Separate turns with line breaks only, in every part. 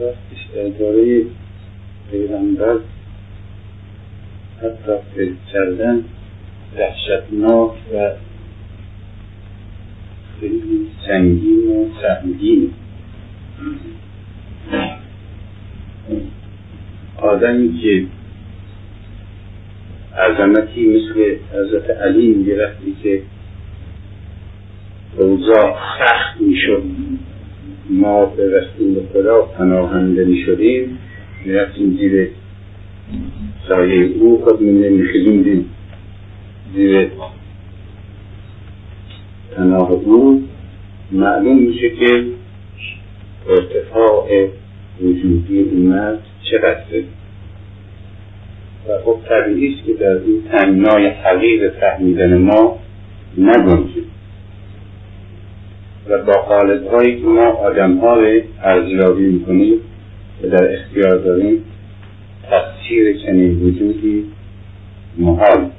راستش درباره پیغمبر حتی فکر کردن وحشتناک و خیلی سنگین و سهمگین. آدمی که عظمتی مثل حضرت علی میگه که اوضاع سخت می‌شد. ما به رسول خدا پناهنده می‌شدیم. می‌رفتیم زیر سایه او. خود نمیخیزیم زیر پناه او. معلوم میشه که ارتفاع وجودی این مرد چقدر و خب طبیعی است که در این تنگنای حقیق فهمیدن ما نگنجیم و با هایی که ما آدم ها رو ارزیابی می‌کنیم و در اختیار داریم تفسیر چنین وجودی محال.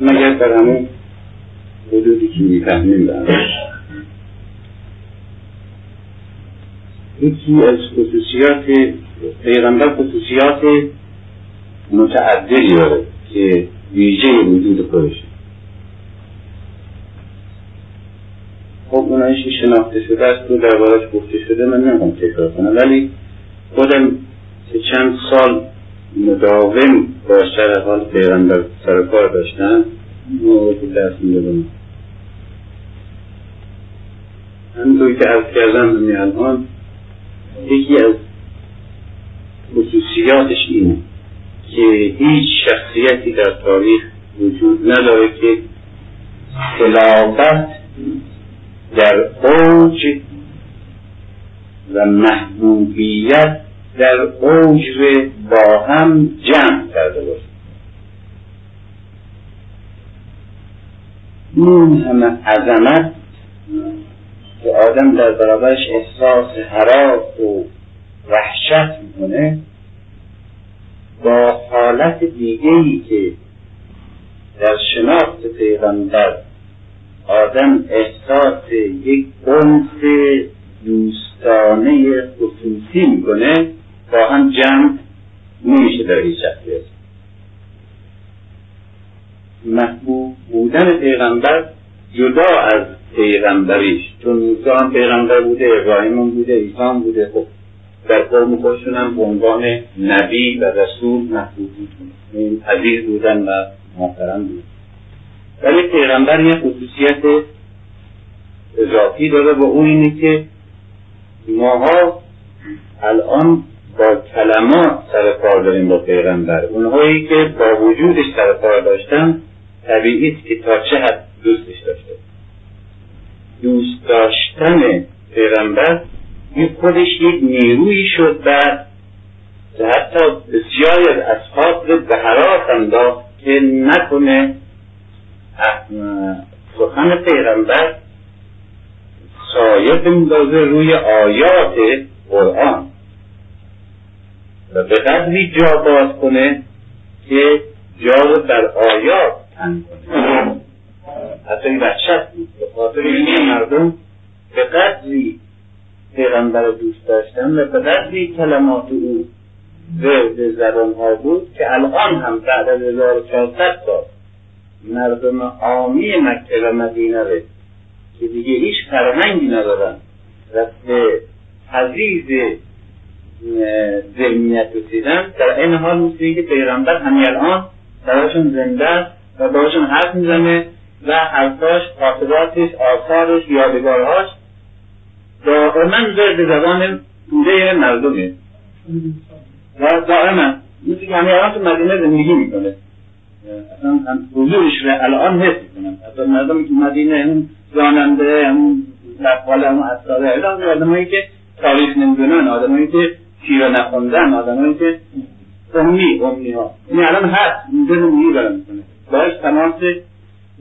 مگر در همون حدودی که می‌فهمیم برش یکی از خصوصیات پیغمبر خصوصیات متعددی داره که ویژه وجود خودشه. خب اونایش که شناخته شده است و دربارش گفته شده من نمی‌خوام تکرار کنم. ولی خودم که چند سال مداوم با شر حال پیغمبر سر کار داشتم که درس می‌دادم. که عرض کردم همین الان یکی از خصوصیاتش اینه که هیچ شخصیتی در تاریخ وجود نداره که خلافت در اوج و محبوبیت در اوج با هم جمع کرده باشه این همه عظمت که آدم در برابرش احساس حراس و وحشت می‌کنه با حالت دیگه که در شناخت پیغمبر آدم احساس یک انس دوستانه خصوصی می‌کنه با هم جمع نمیشه در این شخصیت. محبوب بودن پیغمبر جدا از پیغمبریش چون موسی هم پیغمبر بوده ابراهیم بوده هم بوده خب در قوم خودشون هم به عنوان نبی و رسول محبوب بود عزیز بودن و محترم بودن. ولی پیغمبر یه خصوصیت اضافی داره و اون اینه که ماها الان با کلمات سر کار داریم با پیغمبر. اونهایی که با وجودش سر کار داشتن طبیعی است که تا چه حد دوستش داشته. دوست داشتن پیغمبر این خودش یک نیروی شد که حتی بسیاری از اصحاب به حراس انداخت که نکنه سخن پیغمبر سایه بندازه روی آیات قرآن و به قدری جا باز کنه که جا رو در آیات تن کنه. حتی این وحشت بود. به خاطر اینکه مردم به قدری پیغمبر دوست داشتن و به قدری کلمات او ورد زبان ها بود که الان هم بعد از 1400 سال مردم عامی مکه و مدینه رو که دیگه هیچ فرهنگی ندارن. و به عزیز ذهنیت رسیدن. در این حال مثل که پیغمبر همین الان براشون زنده و براشون حرف می‌زنه و حرفاش خاطراتش آثارش یادگارهاش دائما ورد زبان بوده مردمه. و دائما. مثل که همین الان تو مدینه زندگی می‌کنه. اصلا حضورش رو الان حس می‌کنم. اصلا مردمی که مدینه اون راننده اون بقال اون اصاره آدمایی که تاریخ نمی‌دونن آدمایی که شیره نخوندن آدمایی که امی امی ها. این الان هست اینجا زندگی داره می‌کنه. باش تماس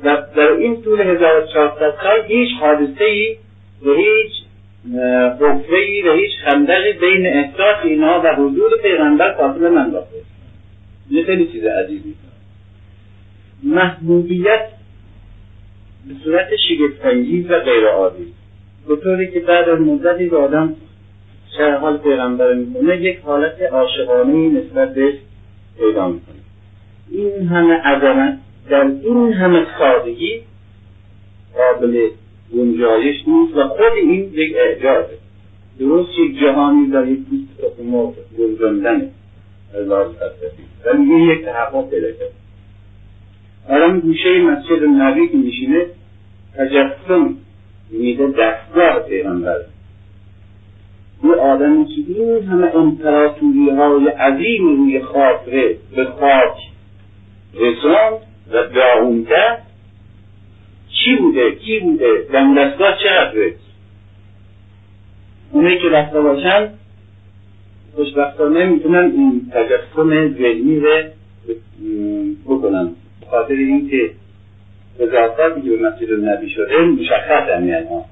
و در این طول 1400 سال هیچ حادثه ای و هیچ حفره ای و هیچ خندقی بین احساس اینا و حضور پیغمبر فاصله باشه یه خیلی چیز عجیبی محبوبیت به صورت شگفتانگیز و غیرعادی به طوری که بعد از مدتی که آدم شهر حال پیغمبر می‌کنه یک حالت عاشقانه نسبت بهش پیدا می‌کنه. این همه عظمت در این همه سادگی قابل گنجایش نیست و خود این یک اعجازه. درست یک جهانی در یک پوست تخم مرغ گنجاندنه ولی این یک تحقق پیدا کرد آدم گوشه مسجد نبی که میشینه تجسم میده دستگاه پیغمبر. یه آدمی که این همه امپراتوری های عظیم روی خاطره به خاک رساند و داغونده چی بوده؟ کی بوده؟ دم دستگاه چقدره؟ اونایی که رفته باشن خوشبختانه می‌تونن این تجسم ذهنی رو بکنن. خاطر اینکه که به مسجد النبی شده مشخص همین ها.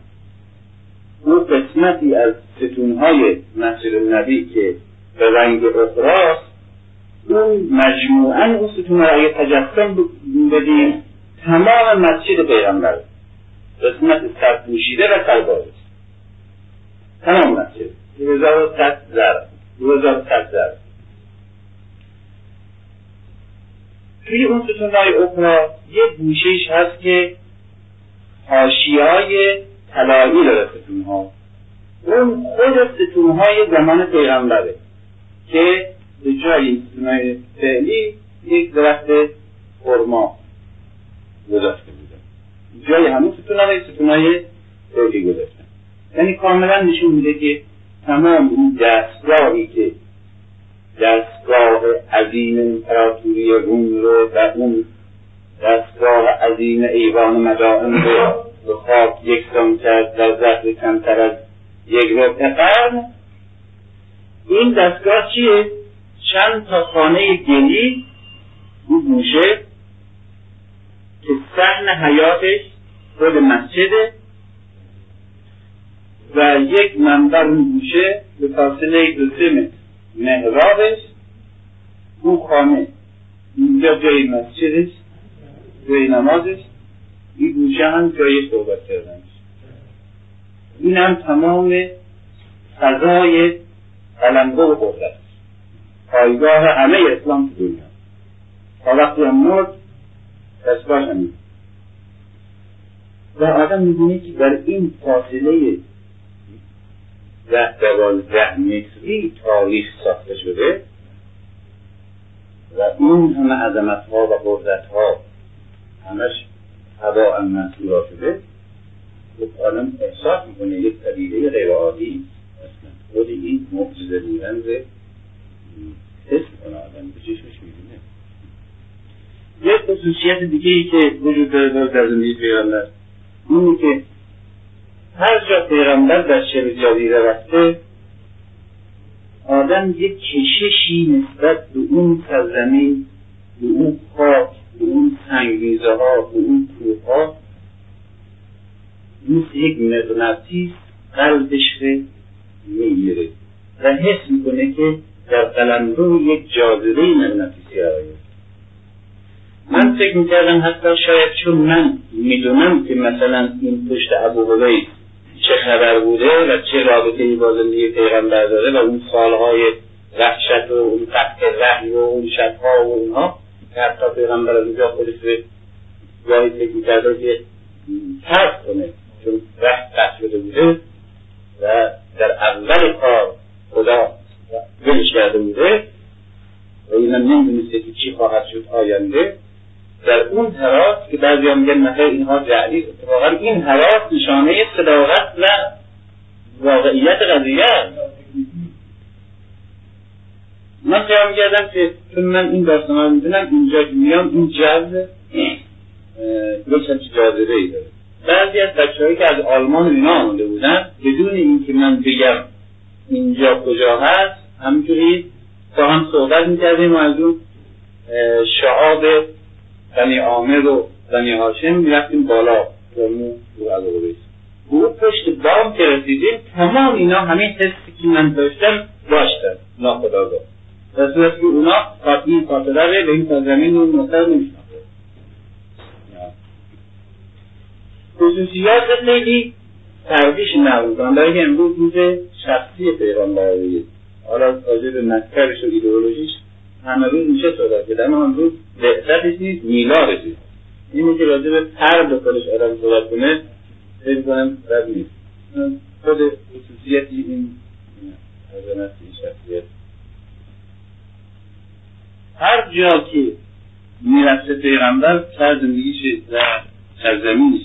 اون قسمتی از ستونهای مسجد النبی که به رنگ اخراست اون مجموعا اون ستون رو اگه تجسم بدیم تمام مسجد پیغمبر قسمت سرپوشیده و سرباز تمام مسجد. دو هزار صد ضرب. دو هزار ضرب. توی اون ستونهای اخرا یه گوشهش هست که حاشیهای طلایی داره ستونها اون خود ستونهای زمان پیغمبره که به جای ستونهای فعلی یک درخت خرما گذاشته بودن جای همون ستونهای ستونهای فعلی گذاشتن یعنی کاملا نشون میده که تمام این دستگاهی که دستگاه عظیم امپراتوری روم رو و اون دستگاه عظیم ایوان مدائن رو به خاک یکسان کرد در ظرف کمتر از یک ربع قرن. این دستگاه چیه؟ چند تا خانه گلی او گوشه که سحن حیاتش خود مسجده و یک منبر اون گوشه به فاصله دو سه متر. محرابش اون خانه اینجا جای مسجدش جای نمازش. این گوشه هم جای صحبت کردنش. این هم تمام فضای قلمگو و قدرت. پایگاه همه اسلام تو دنیا. تا وقتی هم مرد دستگاه همین و آدم می‌بینه که در این فاصله ده دوازده متری تاریخ ساخته شده و این همه عظمت ها و قدرت ها همش هوا منصورا شده خب آدم احساس می‌کنه یک پدیده غیر عادی خود این معجزه بودن رو حس می‌کنه آدم به چشمش می‌بینه. یک خصوصیت دیگه ای که وجود داره در زندگی پیغمبر اینه که هر جا پیغمبر در شبه جزیره رفته آدم یک کششی نسبت به اون سرزمین به اون خاک به اون سنگریزه ها به اون کوه مثل یک مغناطیس قلبش رو می‌گیره و حس می‌کنه که در قلمرو یک جاذبه مغناطیسی آید من فکر می‌کردم حتی شاید چون من می‌دونم که مثلا این پشت ابو هبید چه خبر بوده و چه رابطه با زندگی پیغمبر داره و اون سالهای وحشت و اون قطع وحی و اون شبها و اونها. که حتی پیغمبر از اینجا خودش به جایی فکر می‌کرده که ترک کنه چون وحی قطع شده بوده و در اول کار خدا ولش کرده بوده و اینم نمی‌دونسته که چی خواهد شد آینده. در اون حراس که بعضی هم میگن نفر اینها جعلی اتفاقا این حراس نشانه صداقت و واقعیت قضیه من خیال می‌کردم که چون من این داستان رو می‌دونم اینجا که میام این جذب درست همچه جاذبه ای داره. بعضی از بچه هایی که از آلمان اینا آمده بودن بدون اینکه من بگم اینجا کجا هست همینجوری با هم صحبت می‌کردیم و از اون شعاب بنی عامر و بنی هاشم می‌رفتیم بالا. رو او پشت بام که رسیدیم تمام اینا همین حسی که من داشتم داشتن ناخداگاه. در صورت که اونا این فاصله به این سرزمین و مستر نمیشناخته خصوصیات خیلی نقل می‌کنم برای که امروز روز شخصی پیغمبر حالا راجع به مکتبش و ایدئولوژیش همه روز میشه صحبت کرد. اما امروز بعثتش نیست میلادش نیست. اینی که راجع به فرد خودش آدم صحبت کنه فکر کنم بد نیست. خود خصوصیت این عظمت شخصیت. هر جا که می‌رفته پیغمبر سر زندگیش و سرزمینش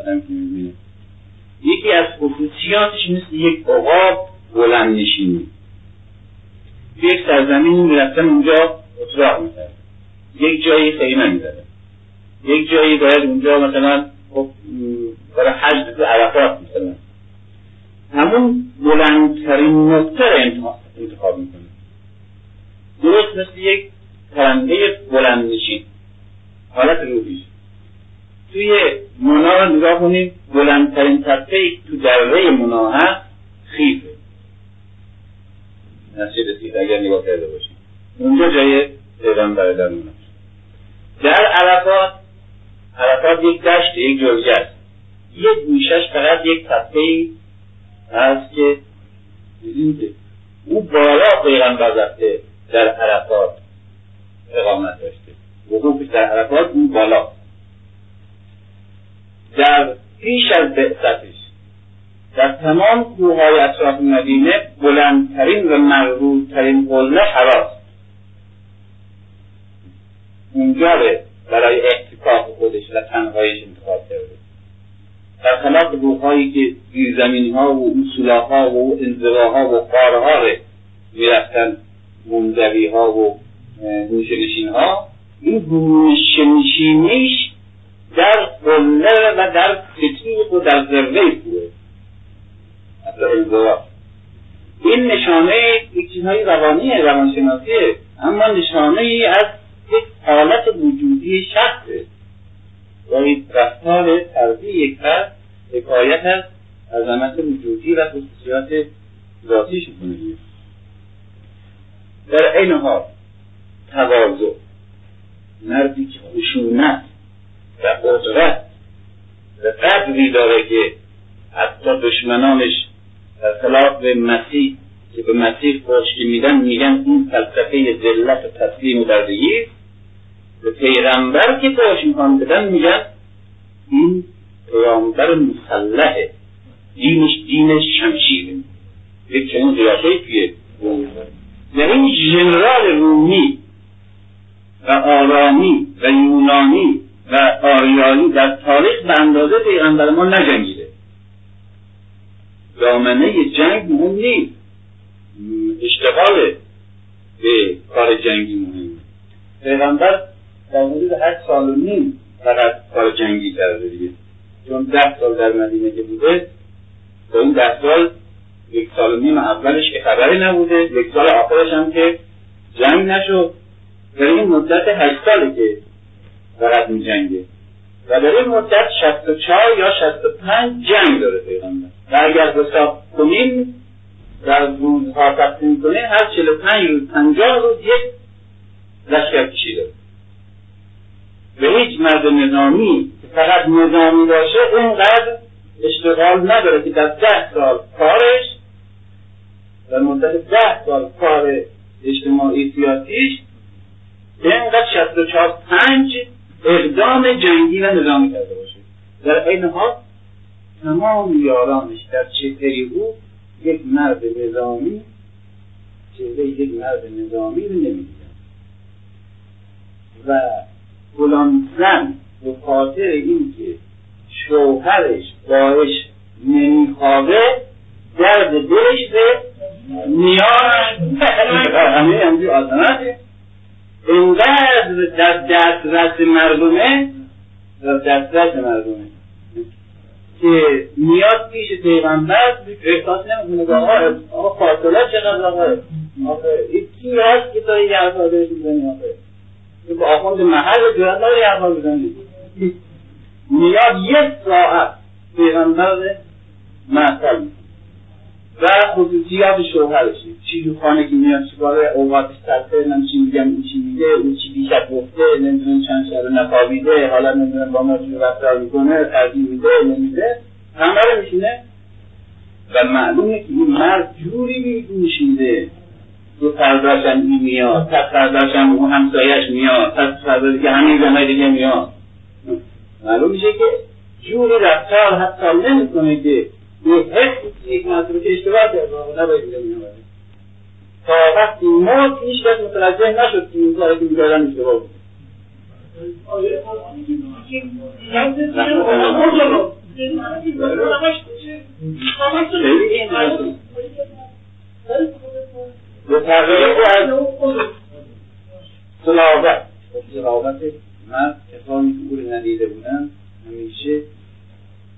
آدم که می‌بینه. یکی از خصوصیاتش مثل یک عقاب بلند نشینی یک سرزمینی می‌رفتن اونجا اتراق می‌کرد یک جایی خیمه می‌زدن یک جایی باید اونجا مثلا خب برای حج تو عرفات مثلا همون بلندترین نقطه رو انتخاب می‌کنه درست مثل یک پرنده بلند نشین. حالت روحیش توی رو نگاه کنیم بلندترین تپه تو دره منا هست مسجد خیف اگر نگاه کرده باشیم. اونجا جای پیغمبر در در عرفات عرفات یک دشت یک جلگه است. یک گوشش فقط یک تپه هست که او بالا پیغمبر رفته در عرفات اقامت داشته. وقوفش در عرفات اون بالا. در پیش از بعثتش در تمام کوههای اطراف مدینه بلندترین و مغرورترین قله حراست اونجا به برای احتکاف خودش و تنهایش انتخاب کرده. در خلاف روحهایی که زیرزمینی ها و اصولاها ها و انزواها و قارها می‌رفتن منزوی ها و گوشه ها این گوشه نشینیش در قله و در فتیق و در ذره این نشانه یک چیزهای روانی روانشناسیه اما نشانه ای از یک حالت وجودی شخصه. یا یک رفتار طرزی یک فرد حکایت از عظمت وجودی و خصوصیات ذاتیش می‌کنه در این حال تواضع مردی که خشونت و قدرت و قدری داره که حتی دشمنانش خلاف به مسیح که به مسیح پشتی میدن میگن این فلسفه ذلت و تسلیم و بردگی به پیغمبر که پشت می‌خوان بدن میگن این پیغمبر مسلحه دینش دین شمشیره. یک چنین قیافه توی یعنی ژنرال رومی و آرامی و یونانی و آریایی در تاریخ به اندازه پیغمبر ما نجنگیده دامنه جنگ مهم نیست. اشتغال به کار جنگی مهم. پیغمبر در حدود هشت سال و نیم فقط کار جنگی کرده دیگه. چون ده سال در مدینه که بوده با این ده سال یک سال و نیم اولش که خبری نبوده یک سال آخرش هم که جنگ نشد. در این مدت هشت ساله که فقط می جنگه. و در این مدت شست و چهار یا شست و پنج جنگ داره پیغمبر. و اگر حساب کنیم در روزها تقسیم کنیم هر چل و پنج روز پنجاه روز یک لشکر کشی داره به هیچ مرد نظامی که فقط نظامی باشه اینقدر اشتغال نداره که در ده سال کارش در مدت ده سال کار اجتماعی سیاسیش اینقدر شست و چهار پنج اقدام جنگی و نظامی کرده باشه. در این حال تمام یارانش در چهره او یک مرد نظامی چهره یک مرد نظامی رو نمی‌دیدن. و فلان زن به خاطر اینکه شوهرش باش نمیخوابه درد دلش به نیاز اینقدر در دسترس مردمه در دسترس مردمه. که میاد پیش پیغمبر احساس نمی‌کنه که آقا آقا فاصله چقدر آقا؟ آقا کی هست که تو یه حرفا بهش می‌زنی آقا؟ با آخوند محل جرات نداری حرفا بزنی میاد یک ساعت پیغمبر معطل و خصوصیات شوهرشه چی؟ تو خانه که میاد چیکار اوقاتش تلخه من چی میگم اون چی میگه اون چی دیشب گفته نمی‌دونم چند شب نخوابیده حالا نمی‌دونم با ما چی رفتار می‌کنه ترجیح میده نمیده. همه رو میشینه. و معلومه که این مرد جوری میگوشیده که فرداشم این میاد پس فرداشم اون همسایش میاد پس فردا دیگه همین زنهای دیگه میاد. معلوم میشه که جوری رفتار حتی نمی‌کنه که حس یک که اشتباه کرد و نباید میامده تا وقتی ما هیچ کس متوجه نشد که این کاری که می‌کردن اشتباه بود. به تغییر از صلابت صلابت من کسانی که او رو ندیده بودن همیشه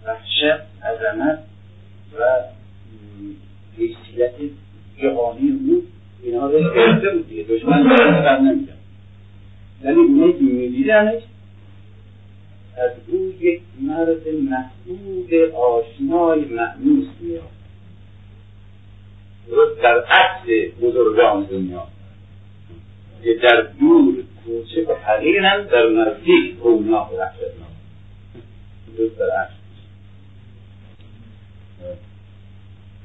وحشت عظمت و حیثیت جهانی او اینها رو گرفته بود دیگه. دشمن بر نمیدن ولی اونایی که میدیدنش از او یک مرد محبوب آشنای معنوس میاد. درست در عکس بزرگان دنیا. که در دور کوچه و حقیرن در نزدیک قومناک و وحشتناک. درست در عکس.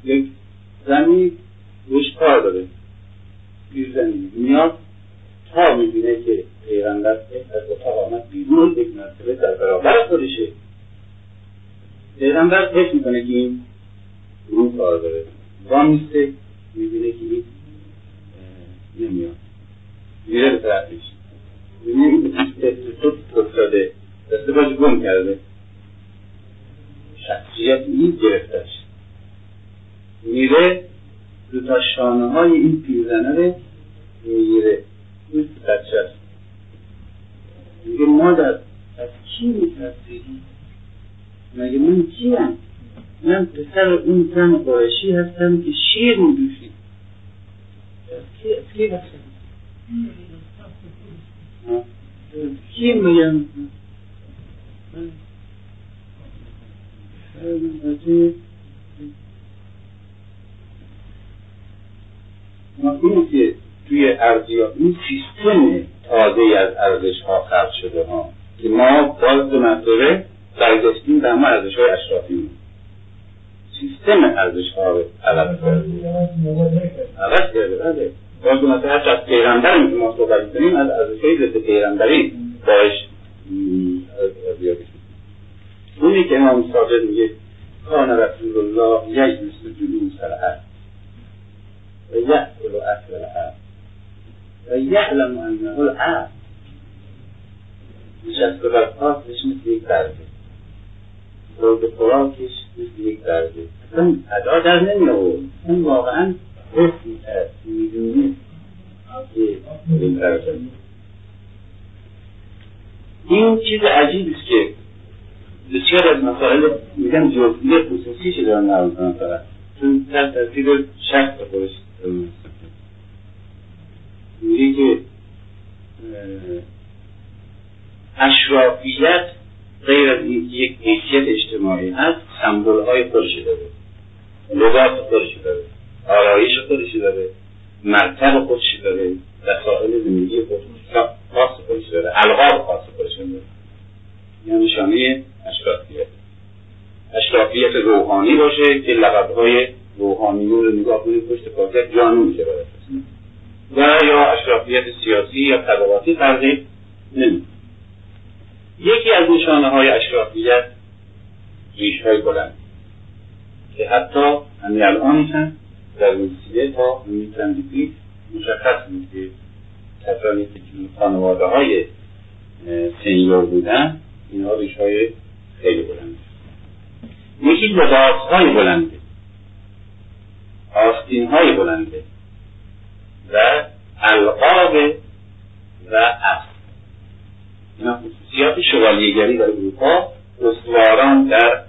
یک زنی روش کار داره. پیر زنی. میاد تا می‌بینه که پیغمبر از اتاق آمد بیرون یک مرتبه در برابر خودشه. پیغمبر حس می‌کنه که این رو کار داره. با میسته می‌بینه که این نمیاد. میره به طرفش می‌بینه افتاده. دسته باش گم کرده. شخصیت این گرفتش میره دو تا شانه های این پیرزنه رو می‌گیره. این بچه است. میگه مادر از کی میترسیدی مگه من کیم؟ من پسر اون زن قرشی هستم که شیر میدوشید از کی از کی هستم کی میگم این که توی ارزیاب این سیستم تازه از ارزش ها خلق شده ها. که ما باز دو مرتبه برگشتیم به همه ارزش های اشرافی سیستم ارزش ها رو عوض کرده. عوض کرده بله. باز دو مرتبه هرچه از پیغمبر که ما صحبت کنیم از ارزش های ضد پیغمبری باش ارزیابی اونی که امام صادق میگه کان رسول الله یجلس جلوس العرض و یأکل اکل العرض و یعلم انه العرض نشسته بر پاسش مثل یک برده خورد خوراکش مثل یک برده اصلا ادا در نمی آورد. اون واقعا حس می‌کرد. می‌دونی که این این چیز عجیبی است که از مسائل میگن جزئی خصوصیش دارن نقل کنن فقط؟ چون در ترتیب شخص خودش. میگه که اشرافیت غیر از اینکه یک حیثیت اجتماعی هست سمبول های خودش داره. لباس خودش داره. آرایش خودش داره. مرتب خودش داره. وسائل زندگی خودش خاص خودش داره. القاب خاص خودش داره. یعنی نشانه اشرافیت. اشرافیت روحانی باشه که لقبهای روحانیون رو نگاه کنید پشت پاکت جانو میشه برای و یا اشرافیت سیاسی یا طبقاتی فرقی یکی از نشانه های اشرافیت ریش های بلند که حتی همین الان هم در روسیه تا همین پیش مشخص بود که کسانی که خانواده های سنیور بودن اینها ریش های یکی لباس های بلنده آستین های بلنده و القاب و اصل اینا خصوصیات شوالیهگری در اروپا استواران در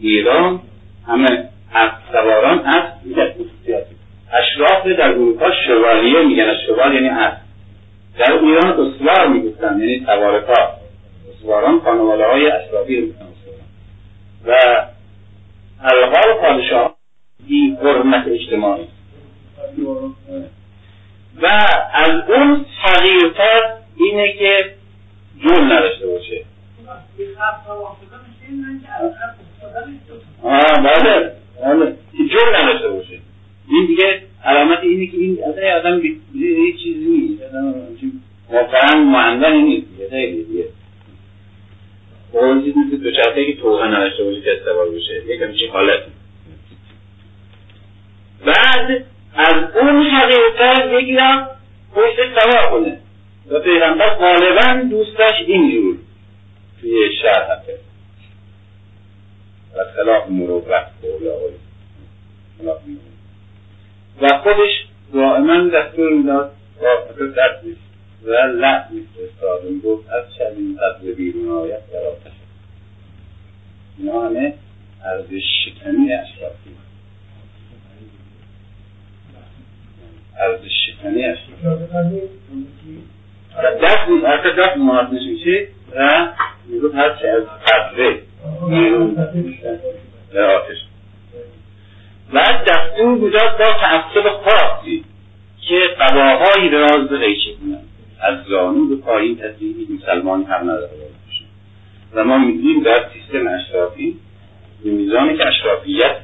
ایران همه سواران اسب میگن خصوصیات. اشراف در اروپا شوالیه میگن از شوال یعنی اسب. در ایران اسوار می‌گفتن یعنی سوارکار اسواران خانواده های اشرافی رو میگن و القاب پادشاه بی حرمت اجتماعی. و از اون صغیرتر اینه که جون نداشته باشه. آه بله بله. جون نداشته باشه. این دیگه علامت اینه که این اصلا آدم یه چیزی نیست. واقعا معندنی نیست. دیگه. اون چیزی مثل دوچرخه که توقع نداشته باشه که استوار بشه. یک همچین حالت بعد از اون حقیقت یکی هم پشت سوار کنه. و پیغمبر غالبا دوستش اینجور توی شهر هسته و خلاف مروت و خودش دائما دستور می‌داد با نیست و لح میفرستاد گفت از شبین قبل بیرون آید در آتش اینا همه ارزش شکنی اشرافی ارزش شکنی اشرافی دست آخه دست محاطش میشه. و می‌گفت هر چه از قبله در آتش بعد دستور گذاشت با تعصب خاصی که قباهایی دراز قیچه کنند از زانو به پایین تصویری مسلمان هم نداره. و ما می‌دونیم در سیستم اشرافی میزانی که اشرافیت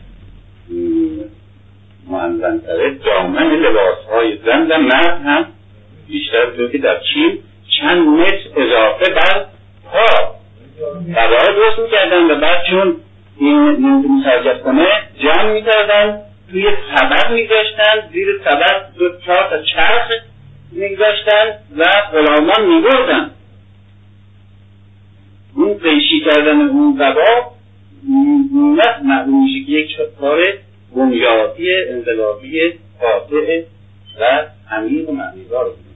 تره دامن لباس های زن و مرد هم بیشتر که در چین چند متر اضافه بر پا قبار درست می‌کردن و بعد چون این مسجد کنه جمع می‌کردن توی سبب میگذاشتن زیر سبب دو چهار تا چرخ میگذاشتن و غلامان میبردن. اون قیشی کردن اون قبا نه معلوم میشه که یک کار بنیادی انقلابی قاطع و عمیق و معنیدار بوده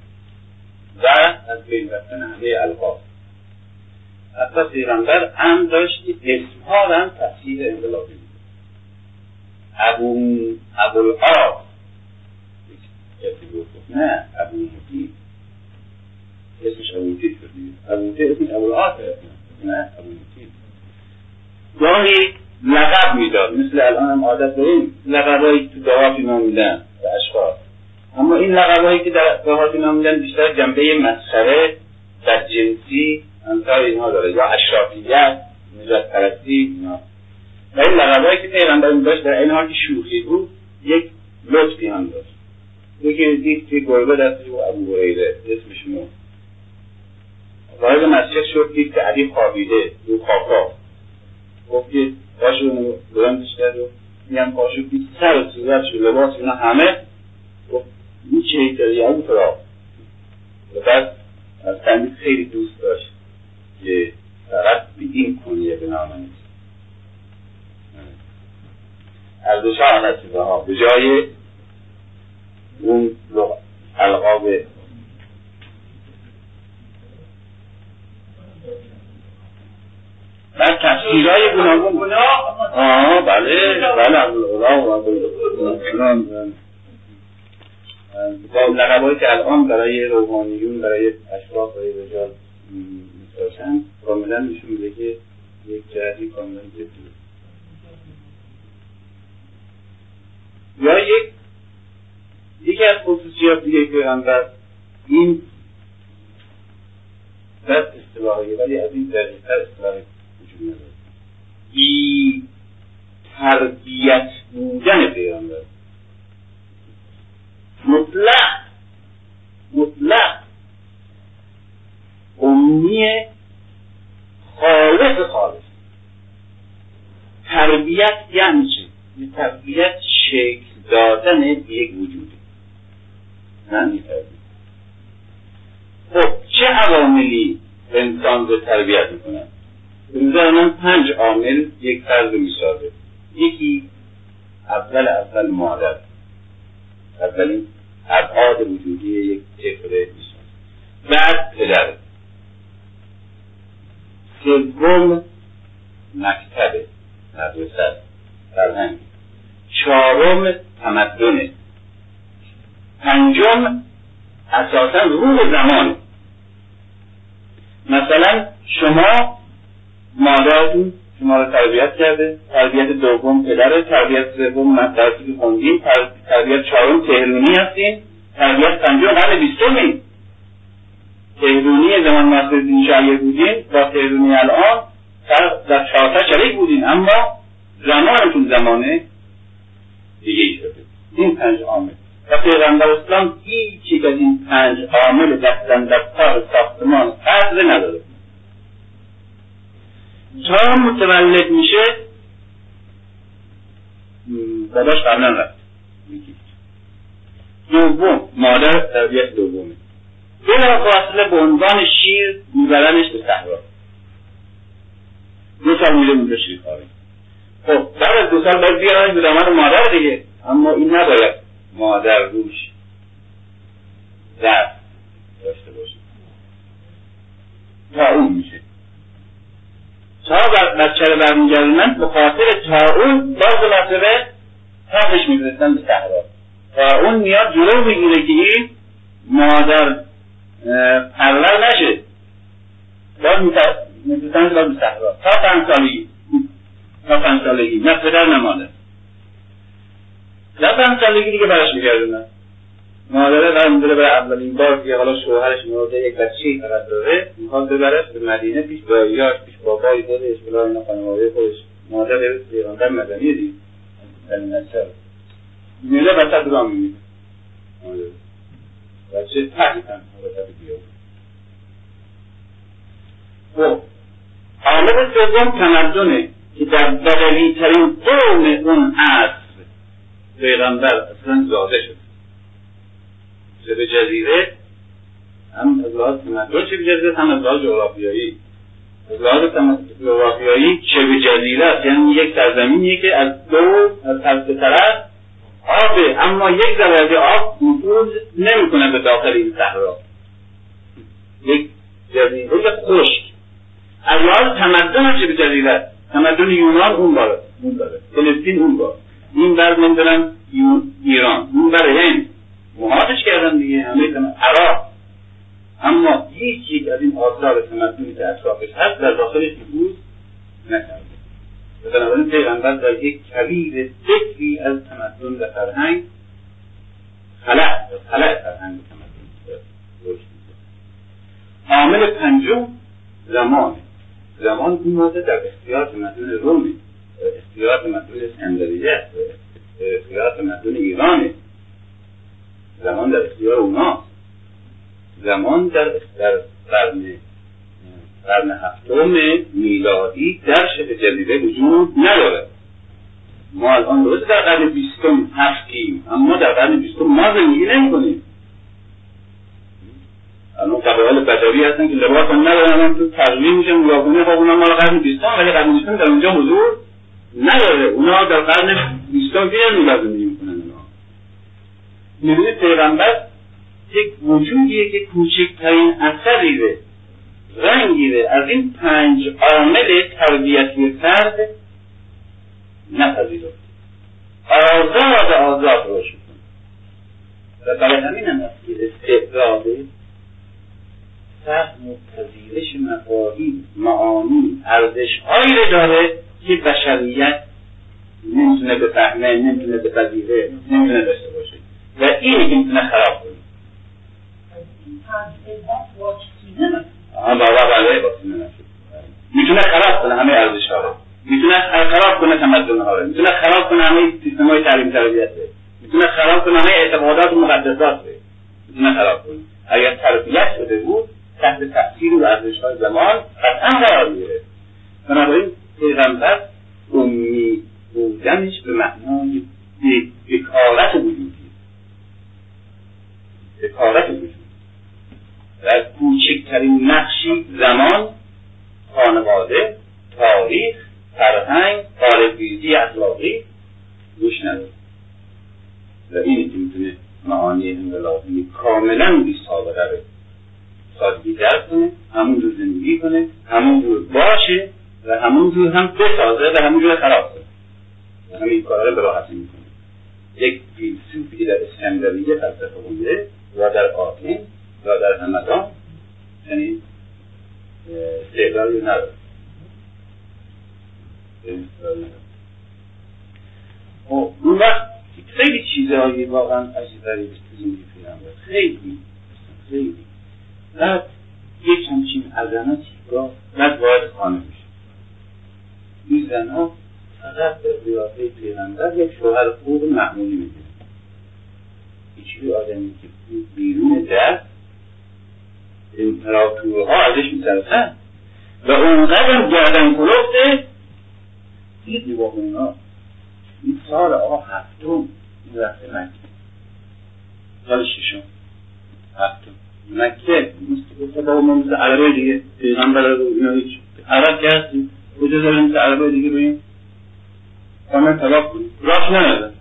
و از بین رفتن همه القاب. حتی پیغمبر هم داشت که اسمها هم تفسیر انقلابی بود ابو ابو الآب کسی گفت نه ابو مطیب اسمش ابو مطیب شد ابو مطیب اسمش ابو الآب نه ابو مطیب گاهی لقب می‌داد. مثل الان هم عادت داریم لقبایی تو دهات اینا میدن به اشخاص. اما این لقبایی که در دهات اینا میدن بیشتر جنبه مسخره در جنسی انتار اینها داره. یا اشرافیت نجات پرستی اینا. و این لقبایی که پیغمبر داشت در این حال که شوخی بود یک لطفی هم داشت. یکی دید که گربه دستش بود ابو هریره اسمش مون وارد مسجد شد دید که علی خوابیده رو خاکا. گفت که پاشو بلندش کرد و میگم پاشو دید سر و صورتش و لباس اینا همه. گفت این چه داری ابو فرا و بعد از تنبیل خیلی دوست داشت که فقط به این کنیه به نام نیست. ارزش ها. به جای اون القاب بعد تفسیرهای گناهون آه بله بله با لقبایی که الان برای روحانیون برای اشراف برای رجال میساشن کاملا نشون میده که یک جهتی کاملا جدی. یا یک یکی از خصوصیات دیگه پیغمبر این بس اصطلاحیه ولی از این دقیقتر اصطلاحی وجود نداره. بی تربیت بودن پیغمبر مطلق مطلق امی خالص خالص تربیت یعنی چی؟ تربیت شکل دادن یک نه خب چه عواملی انسان رو تربیت می‌کنن به من پنج عامل یک فرد می‌سازه. یکی اول اول مادر اولین ابعاد وجودی یک طفل می‌سازه. بعد پدر. سوم مکتب مدرسه فرهنگ. چهارم تمدن. پنجم اساسا روح زمان. مثلا شما مادرتون شما رو تربیت کرده تربیت دوم پدر تربیت سوم درسی که خوندیم تربیت چهارم تهرونی هستیم تربیت پنجم قرن بیستمی تهرونی زمان ناصرالدین شایع بودیم با تهرونی الان در چهارتا شریک بودیم اما زمانتون زمانه دیگه شده. این پنج عامل. و پیغمبر اسلام هیچ از این پنج عامل دستن در ساختمان قدر نداره. تا متولد میشه. باباش قبلا رفت. دوم مادر تربیت دومه. بلا فاصله به عنوان شیر میبرنش به صحرا. دو سال میره اونجا شیر خب بعد از دو سال باید بیارنش به دامن مادر دیگه. اما این نباید. مادر روش درد داشته باشه. تا اون میشه تا بچه رو برمیگردونن به خاطر تا اون باز مرتبه تاقش میفرستن به صحرا. تا اون میاد جلو بگیره که این مادر پرور نشه. باز میفرستن باز به صحرا. تا پنج سالگی. تا پنج سالگی. نه پدر نه مادر. نه پنج سالگی دیگه برش میگردونن مادره قرار داره برای اولین بار که حالا شوهرش مرده یک بچه فقط داره می‌خواد ببرش به مدینه پیش داییاش پیش بابای خودش بلا اینا خانواده خودش. مادر پیغمبر مدنی دید در نچر میره وسط را میمیده بچه تنها وسط بیاد. خب. عامل سوم تمدنه که در بدوی ترین قوم اون عصر پیغمبر اصلا زاده شد. به جزیره هم از لحاظ تمدن چه به جزیره هم از لحاظ جغرافیایی. از لحاظ جغرافیایی چه به جزیره است؟ یعنی یک سرزمینیه که از دو از طرف طرف آبه اما یک ذره آب نفوذ نمی‌کنه به داخل این صحرا. یک جزیره خشک. از لحاظ تمدن چه به جزیره تمدن یونان اون باره اون داره فلسطین اون باره این بر نمی‌دونم ایران اون بر هند. محاطش کردن دیگه. همه عراق. اما هیچ یک از این آثار تمدنی که اطرافش هست در داخلش نفوذ نکرده. و بنابراین پیغمبر در یک کبیر ذکری از تمدن و فرهنگ خلع خلع فرهنگ تمدن عامل پنجم زمان زمان این در اختیار تمدن رومه. اختیار تمدن اسکندریه است. اختیار تمدن ایرانه زمان در اختیار اوناست زمان در در قرن قرن هفتم میلادی در شبه جزیره وجود نداره ما الان درست در قرن بیستم هستیم اما در قرن بیستم ما زندگی نمی‌کنیم. الان قبایل بدوی هستن که لباس هم ندارن تو تقویم میشن مراقبه خب اونا مال قرن بیستم ولی قرن بیستم در اونجا حضور نداره. اونا در قرن بیستم که نمی‌دونن زندگی می‌کنن اونا. می‌بینید پیغمبر یک وجودیه که کوچکترین اثری به رنگی از این پنج عامل تربیتی فرد نپذیرفت. آزاد آزاد روش می‌کنه و برای همین هم هست که استعداده فهم و پذیرش مفاهیم معانی ارزشهایی داره. که بشریت نمی‌تونه بفهمه نمی‌تونه بپذیره نمی‌تونه داشته باشه. و اینی که می‌تونه خراب کنه. بابا بله می‌تونه خراب کنه همه ارزش ها می‌تونه خراب کنه تمدن ها می‌تونه خراب کنه همه سیستم های تعلیم تربیت می‌تونه خراب کنه همه اعتقادات و مقدسات می‌تونه خراب کنه. اگر تربیت شده بود تحت تاثیر و ارزش های زمان قطعا قرار می‌گیره بنابراین پیغمبر امی بودنش به معنای بکارت وجودی. بکارت وجود در کوچکترین نقشی زمان خانواده تاریخ فرهنگ قالبریزی اخلاقی گوش نداره. و اینی که می‌تونه معانی انقلابی کاملا بی سابقه رو سادگی درک کنه همونجور زندگی کنه همونجور باشه و همونجور هم بسازه و همونجور خراب کنه و همین کار رو به راحتی می‌کنه. یک فیلسوفی در اسکندریه فلسفه خونده و در آتن و در همدان یعنی استعدادی نداره. خب اون وقت خیلی چیزهایی واقعا عجیب غریب تو زندگی پیغمبر خیلی خیلی. بعد یک همچین عظمتی گاه بعد وارد خانه این زنها فقط به قیافه پیغمبر یک شوهر خوب معمولی می‌بینه هیچی آدمی که بیرون در امپراتورها ازش میترسن و اونقدر گردن کلفته دید با اونا این سال آقا هفتم این رفته مکه سال ششم هفتم مکه مثل با ما مثل عربه دیگه پیغمبر رو اینا هیچ عرب که هستیم کجا داریم مثل عربه دیگه رویم خانه طلاق کنیم راست نداره.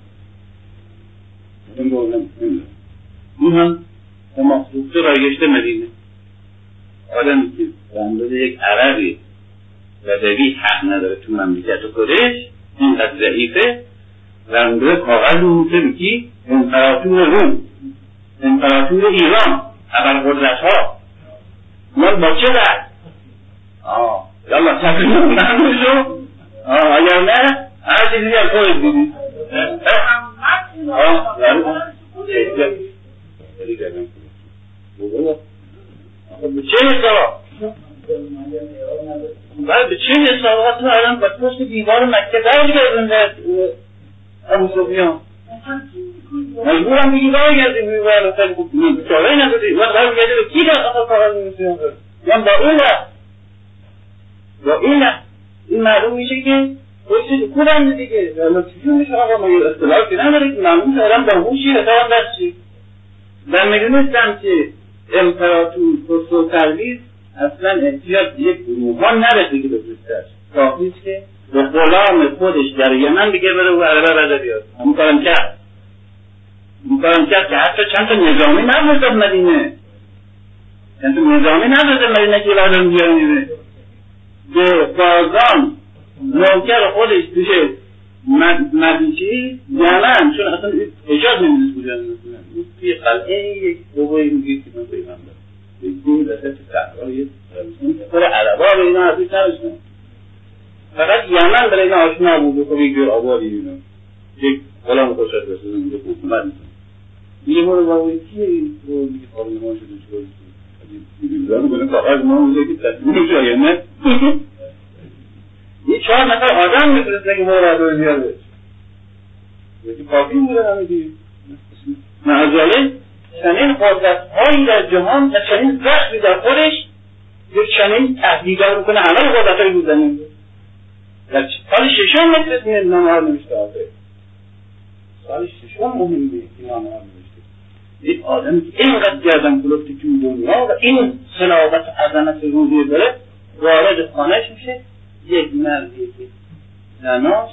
این هم به مخصوصه رایشته مدینه. آدمی که به یک عربی و دوی حق نداره تو مملکت خودش اینقدر ضعیفه. و اندازه کاغذ میمیسه به کی امپراتور روم. امپراتور ایران. ابرقدرت ها من با چه رد آه. يلا شكلهم عامل له آه عجبناه اللي هي الفويد دي آه بتشيل الصلاة بقى بتشيل الصلاة فعلا بتخش ديوار مكة من أبو سفيان مجبورا بديوار يلزم بيوار وكان بتشاورينا بديوار يلزم كده أخذ با این این معلوم میشه که خودش کودن دیگه. حالا چجور میشه آقا ما یه که نداره که معلوم شدن با هوشی حسابم دست و می‌دونستم که امپراتور خسرو پرویز اصلا احتیاط یک روحان نرسه که بفرستش کافیست که به غلام خودش در یمن بگه بره و عربه بده بیاد. اون کارم کرد اون کارم کرد که حتی چند تا نظامی نفرستاد مدینه. چند تا نظامی نفرستاد مدینه که لازم بیاره میره به بازان نوکر خودش توش مدیچی یمن چون اصلا اجاز نمی‌دونست کجا توی قلعه یک دوبایی میگه که من پیغمبر یک دوی وسط صحرای پر عربا به اینا ازش نرسون فقط یمن برای اینا آشنا بود. خب یک جور آبادی اینا. یک غلام خوشت رسیدن یک حکومت میگه برو بابا کیه این؟ رو میگه زن کنه کاغذ ما میگه که تصمیم شاید نه. این چهار نفر آدم میفرسته که ما رو بیاره. یکی کافی بوده همه دیگه. معذاله چنین قدرت هایی در جهان و چنین زخمی در خودش یک چنین تهدیدها رو کنه همه قدرت هایی بود زمین در سال ششم مثل این نامه ها آخه سال ششم مهمه. که نامه یک آدم که اینقدر گردن کلفتی تو دنیا و این صلابت عظمت روحی داره وارد خانهش میشه. یک مردی که زناش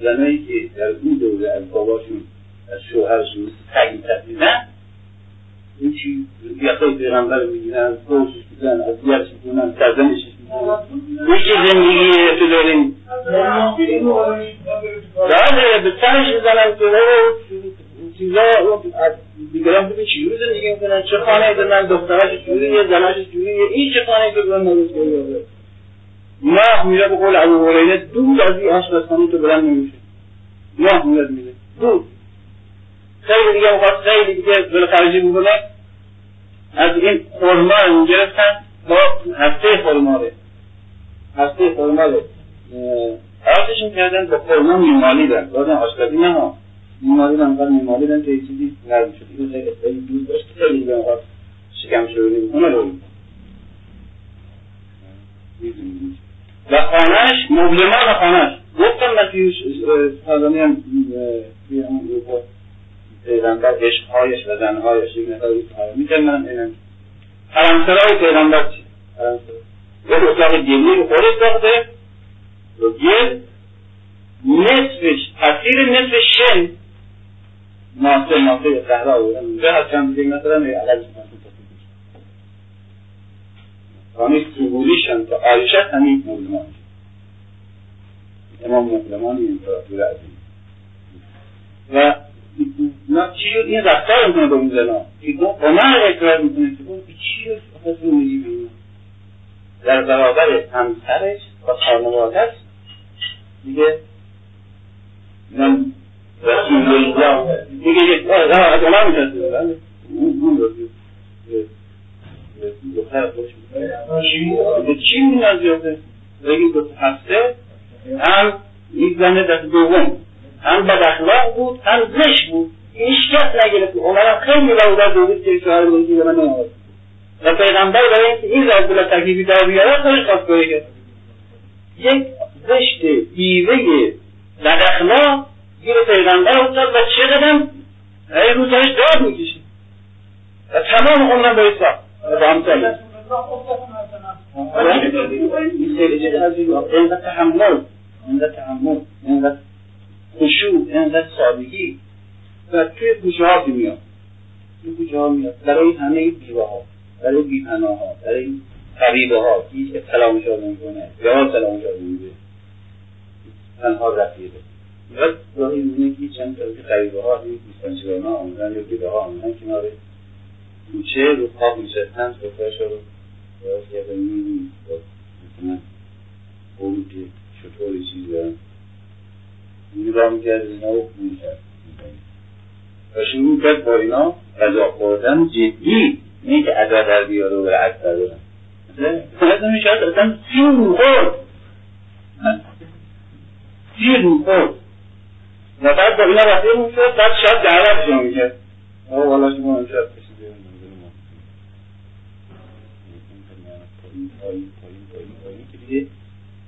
زنایی که در اون دوره از باباشون از شوهرشون مثل تگی تبدیدن این چی؟ یخای پیغمبر می‌گیرن فوشش میزن از دیگرش می‌کنن سرزنش می‌کنن یکی زندگی تو داریم بله به سرش می‌زنن که چیزا دیگران ببین چجوری زندگی می‌کنن چه خانه دارن دخترش چجوریه زنش چجوریه این چه خانه که برن نروز ماه میره به قول ابو هریره دود از این آشپزخانه تو بلند نمیشه ماه میاد میره. دود خیلی دیگه می‌خواد خیلی دیگه دل خرجی بکنه از این خورما رو گرفتن با هفته خورماره هفته خورماره آتش می‌کردن با خورما میمالیدن. دادن آشپزی نه ها میمالیدن قد میمالیدن که چیزی نرم شد این خیلی خیلی دوست داشت. خیلی دیگه می‌خواد شکم شروعی بکنه رو و خانهش مبلمان خانهش گفتم من توی سازانی هم توی اون گروه پیغمبر عشقهایش و زنهایش یک نفر می‌کرد من اینم. حرمسرای پیغمبر چی؟ یک اتاق گلی رو خودش ساخته. و گل نصفش تفسیر نصف شن ناصر ناصر صحرا آوردن اونجا هست چند دیگه مثلا عقلش خانه سهولیشن تا آیشه همین مولمان امام مولمان امپراتور عظیم. و چی شد؟ این رفتار می‌کنه با این زنا. که گفت عمر اقرار می‌کنه که گفت چی شد؟ زندگی به در برابر همسرش و خانوادهش دیگه من رسول الله دیگه از علا میترسه بله اون رو دختر خوش به چی می‌نازیاته بگید دو هفته هم یک زنه دست دوم هم بد اخلاق بود هم زشت بود. هیچ کس نگرفت. عمرم خیلی رو دوید که شوهر بودی به من نمید و پیغمبر برای اینکه این رد بلا تکلیفی در بیاره خودش خواستگاهی کرد. یک زشت بیوه بد اخلاق گیر پیغمبر افتاد و چقدر ای روزش داد می‌کشید و تمام عمرم به ایسا و با همسایه این خیلی چیز عزیزی اینقدر تحمل اینقدر تحمل اینقدر خشوع اینقدر سادگی و توی کوچه ها میاد توی کوچه ها میاد برای همه بیوه ها برای بیپناه ها برای قریبه ها که سلام شاد نمی‌کنه یا سلام شاد نمیده تنها رفیقه و گاهی می‌بینه که چند تا که قریبه ها این بیستانچگان ها آمدن یا بیوه ها آمدن کنار کوچه رو خواب میشستن صفرش رو باید کرده می‌بینی. مثلا قومی که چطور چیز دارن نگاه می‌کرد اینا رو می‌کرد. و شروع کرد با اینا غذا خوردن جدی. نه که ادا در بیاره و رعد بردارن مثلا میشه اصلا سی رو خورد. سی رو خورد. و بعد با اینا رفته می‌شد بعد شب دعوت شما می‌کرد آه والا شما که دیگه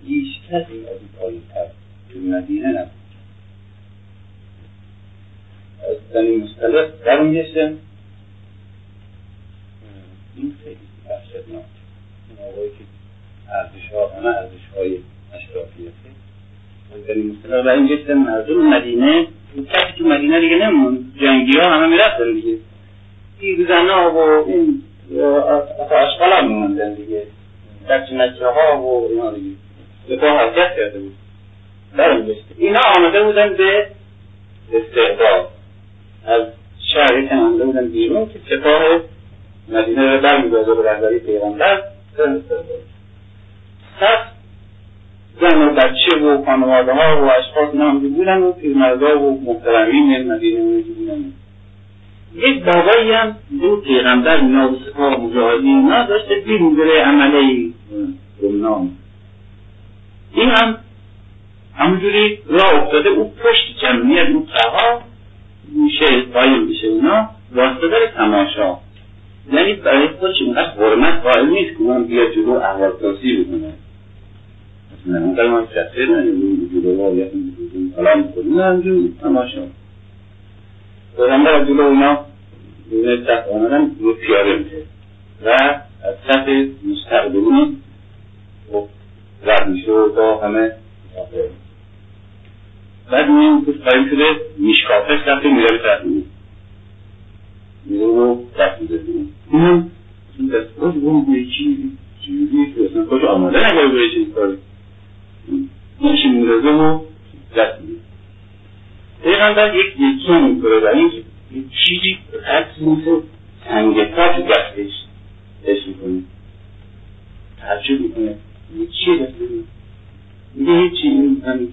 هیچ کسی از این پایین تر تو مدینه نبود از بنی مختلف برمیگشتن این خیلی وحشتناک. این آقایی که ارزش ها همه ارزش های اشرافیته بنی مختلف برمیگشتن مردم مدینه کسی تو مدینه دیگه نمون جنگی ها همه می‌رفتن دیگه. این زنها و این اشغال هم میموندن دیگه. بچه نچه ها و اینا دیگه. سپاه حرکت کرده بود. اینا آمده بودن به استعداد. از شهر کننده بودن بیرون که سپاه مدینه رو برمیگرده به رهبری پیغمبر. پس زن و بچه و خانواده ها و اشخاص اینا بودن و پیرمردا و محترمین مدینه اونجور بودن یک بابایی هم دو پیغمبر اینا و سپاه مجاهدین اینا داشته دیر میگره عمله گمنام این هم همونجوری راه افتاده او پشت جمعیت اون تها میشه قایم بشه اینا واسطه داره تماشا. یعنی برای خودش اونقدر حرمت قائل نیست که اون بیا جلو احوال پرسی بکنه مثلا اون قدر ما شخصه نه جلو یا سلام کنیم نه همجور تماشا پیغمبر از جلو اونا دونه صف آمدن رو پیاده میشه و از صف مستقبلین رد میشه و با همه بعد این کس قایم شده میشکافه صفحه میره به طرف اون میره رو دست اونم این دست باز اون به چی که اصلا خوش آماده نگاه به چیز کاری میشه میرزه و دست میزه پیغمبر یک یکی می‌کنه و این یک چیزی عکس مثل سنگ تو دستش حس می‌کنه. تعجب می‌کنه. یه چیه دست میگه هیچی این همین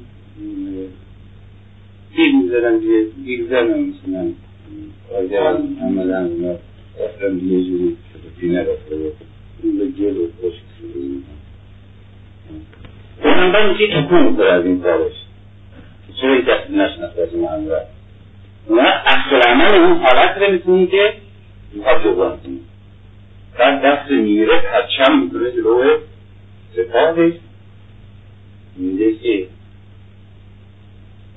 گیر می‌زدن دیگه. گیر زدن مثلا آجان عملا اونا یه جوری. شده بود. به گل و شده پیغمبر میشه تکون می‌کنه از این کارش؟ چرا این دست نشنفته از اون همراه اونا اصل عمل اون حالت رو می‌تونی که می‌خواد جبران کنی بعد دست می‌گیره پرچم می‌کنه جلوه سپاهش میگه که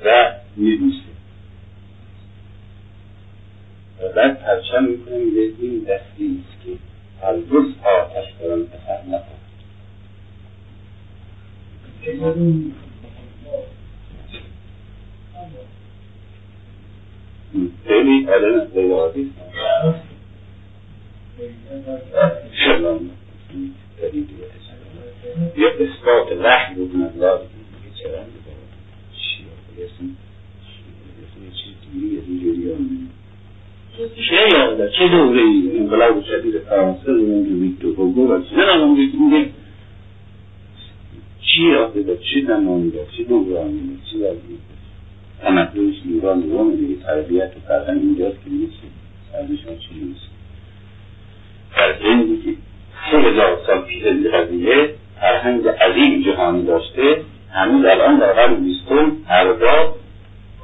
و میبوسه. و بعد پرچم می‌کنه میگه این دستی است که هرگز آتش بر آن اثر نکن تاني قالنا زي العزيز شلون يبدس صوت لا يحدث من الله الكلام شيء هذا شيء دوري انقلاب شديد الفرنسي من جديد وقوة سنة من جديد دورانی با چه وضعی تمدنش ایران روم دیگه تربیت و فرهنگ اینجاست که سرزش ها چی نیست؟ در که سه هزار سال پیش از قضیه فرهنگ عظیم جهانی داشته هنوز الان در قرن بیستم ارباب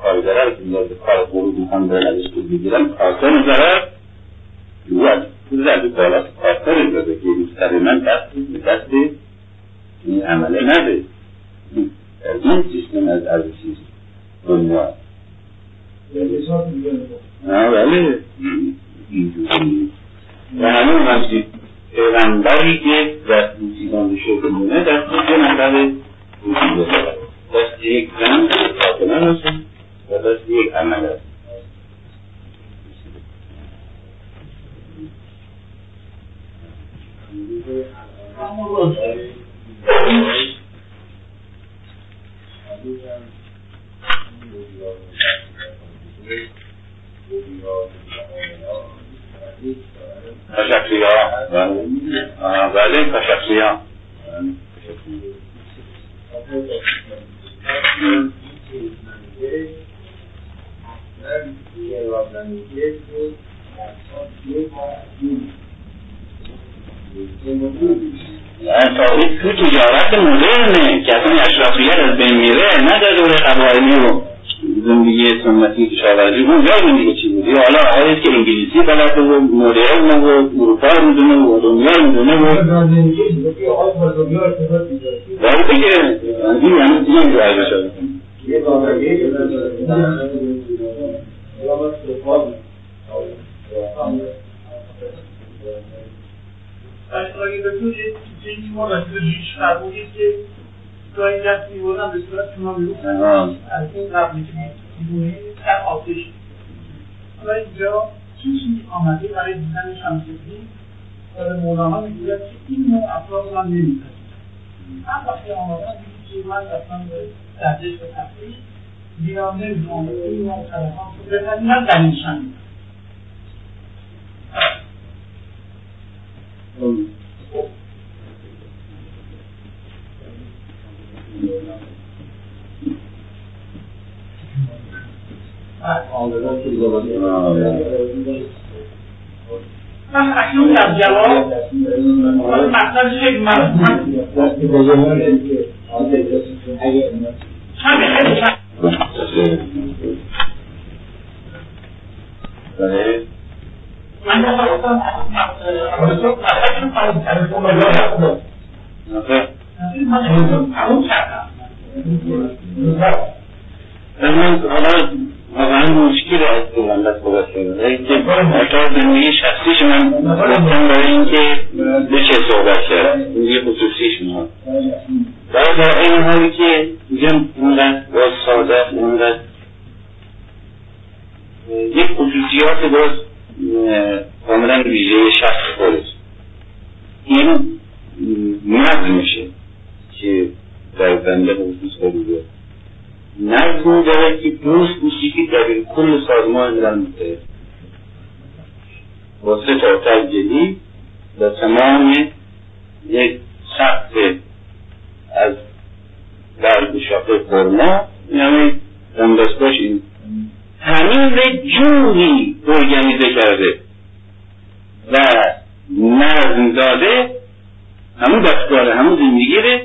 کارگره رو که میاد به کار غروب می‌خوان برن ازش پول مدرنه که اصلا اشرافیت از بین میره نه در دوره قبایلی و زندگی سنتی کشاورزی اون جای دیگه چی بود حالا آقایی که انگلیسی بلده و مدرن و اروپا می‌دونه و دنیا می‌دونه و باید بگه این یعنی دیگه این جای بشه
اگه بتونید یه ما راجع به ریش فرمودید که گاهی دست میبردن به صورت شما می‌گفتن از این قبلی که می‌دونید در آتش حالا اینجا چیزی آمده برای دیدن شمسدین به مولانا می‌گوید که این نوع افراد من نمیپذیرم هم وقتی آمدن میگه که من اصلا به گردش و تفریح بیام نمی‌تونم این نوع طرفان رو بپذیرم در این شمید محسوس الجواب والمحتاج حكمة
حاجة
من
حالا واقعا مشکل از پیغمبر صحبت کردن که اتاق زندگی شخصیش من گفتم برای اینکه بشه صحبت کرد زندگی خصوصیش میاد و در این حالی که میگم اینقدر باز ساده اینقدر یک خصوصیات باز کاملا ویژه شخص خودش. این نظم میشه که در بنده خصوص خودی نظم داره که دوست میشه که در کل سازمان ملل متحد با سه تا تجلی و تمام یک سخت از برگ شاخه خورما یعنی دندستاش این همین جوری ارگانیزه کرده. و نظم داده همون دستگاه همون زندگی ره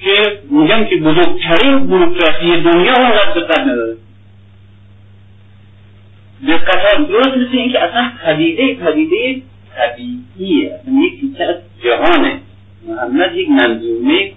که میگم که بزرگترین بروکراسی دنیا اونقدر دقت نداره دقت درست مثل اینکه اصلا پدیده پدیده طبیعیه. یک تیکه از جهانه. محمد یک منظومه